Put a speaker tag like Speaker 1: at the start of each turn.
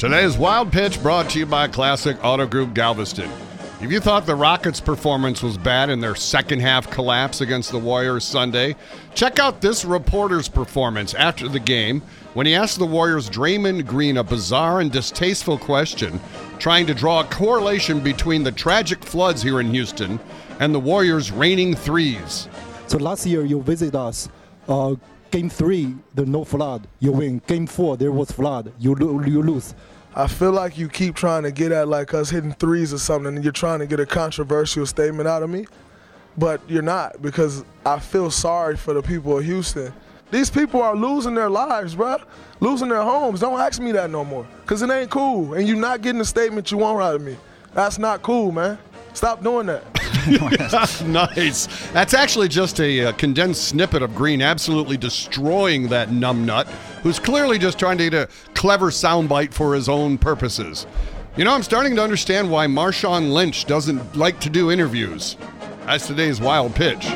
Speaker 1: Today's Wild Pitch brought to you by Classic Auto Group Galveston. If you thought the Rockets' performance was bad in their second half collapse against the Warriors Sunday, check out this reporter's performance after the game when he asked the Warriors' Draymond Green a bizarre and distasteful question, trying to draw a correlation between the tragic floods here in Houston and the Warriors' raining threes.
Speaker 2: So last year you visit us. Uh, game three, there's no flood. You win. Game four, there was flood. You lo- you lose.
Speaker 3: I feel like you keep trying to get at like us hitting threes or something, and you're trying to get a controversial statement out of me, but you're not because I feel sorry for the people of Houston. These people are losing their lives, bro. Losing their homes. Don't ask me that no more, cause it ain't cool, and you're not getting the statement you want out of me. That's not cool, man. Stop doing that.
Speaker 1: nice. That's actually just a, uh condensed snippet of Green absolutely destroying that numbnut, who's clearly just trying to get a clever soundbite for his own purposes. You know, I'm starting to understand why Marshawn Lynch doesn't like to do interviews. That's today's wild pitch.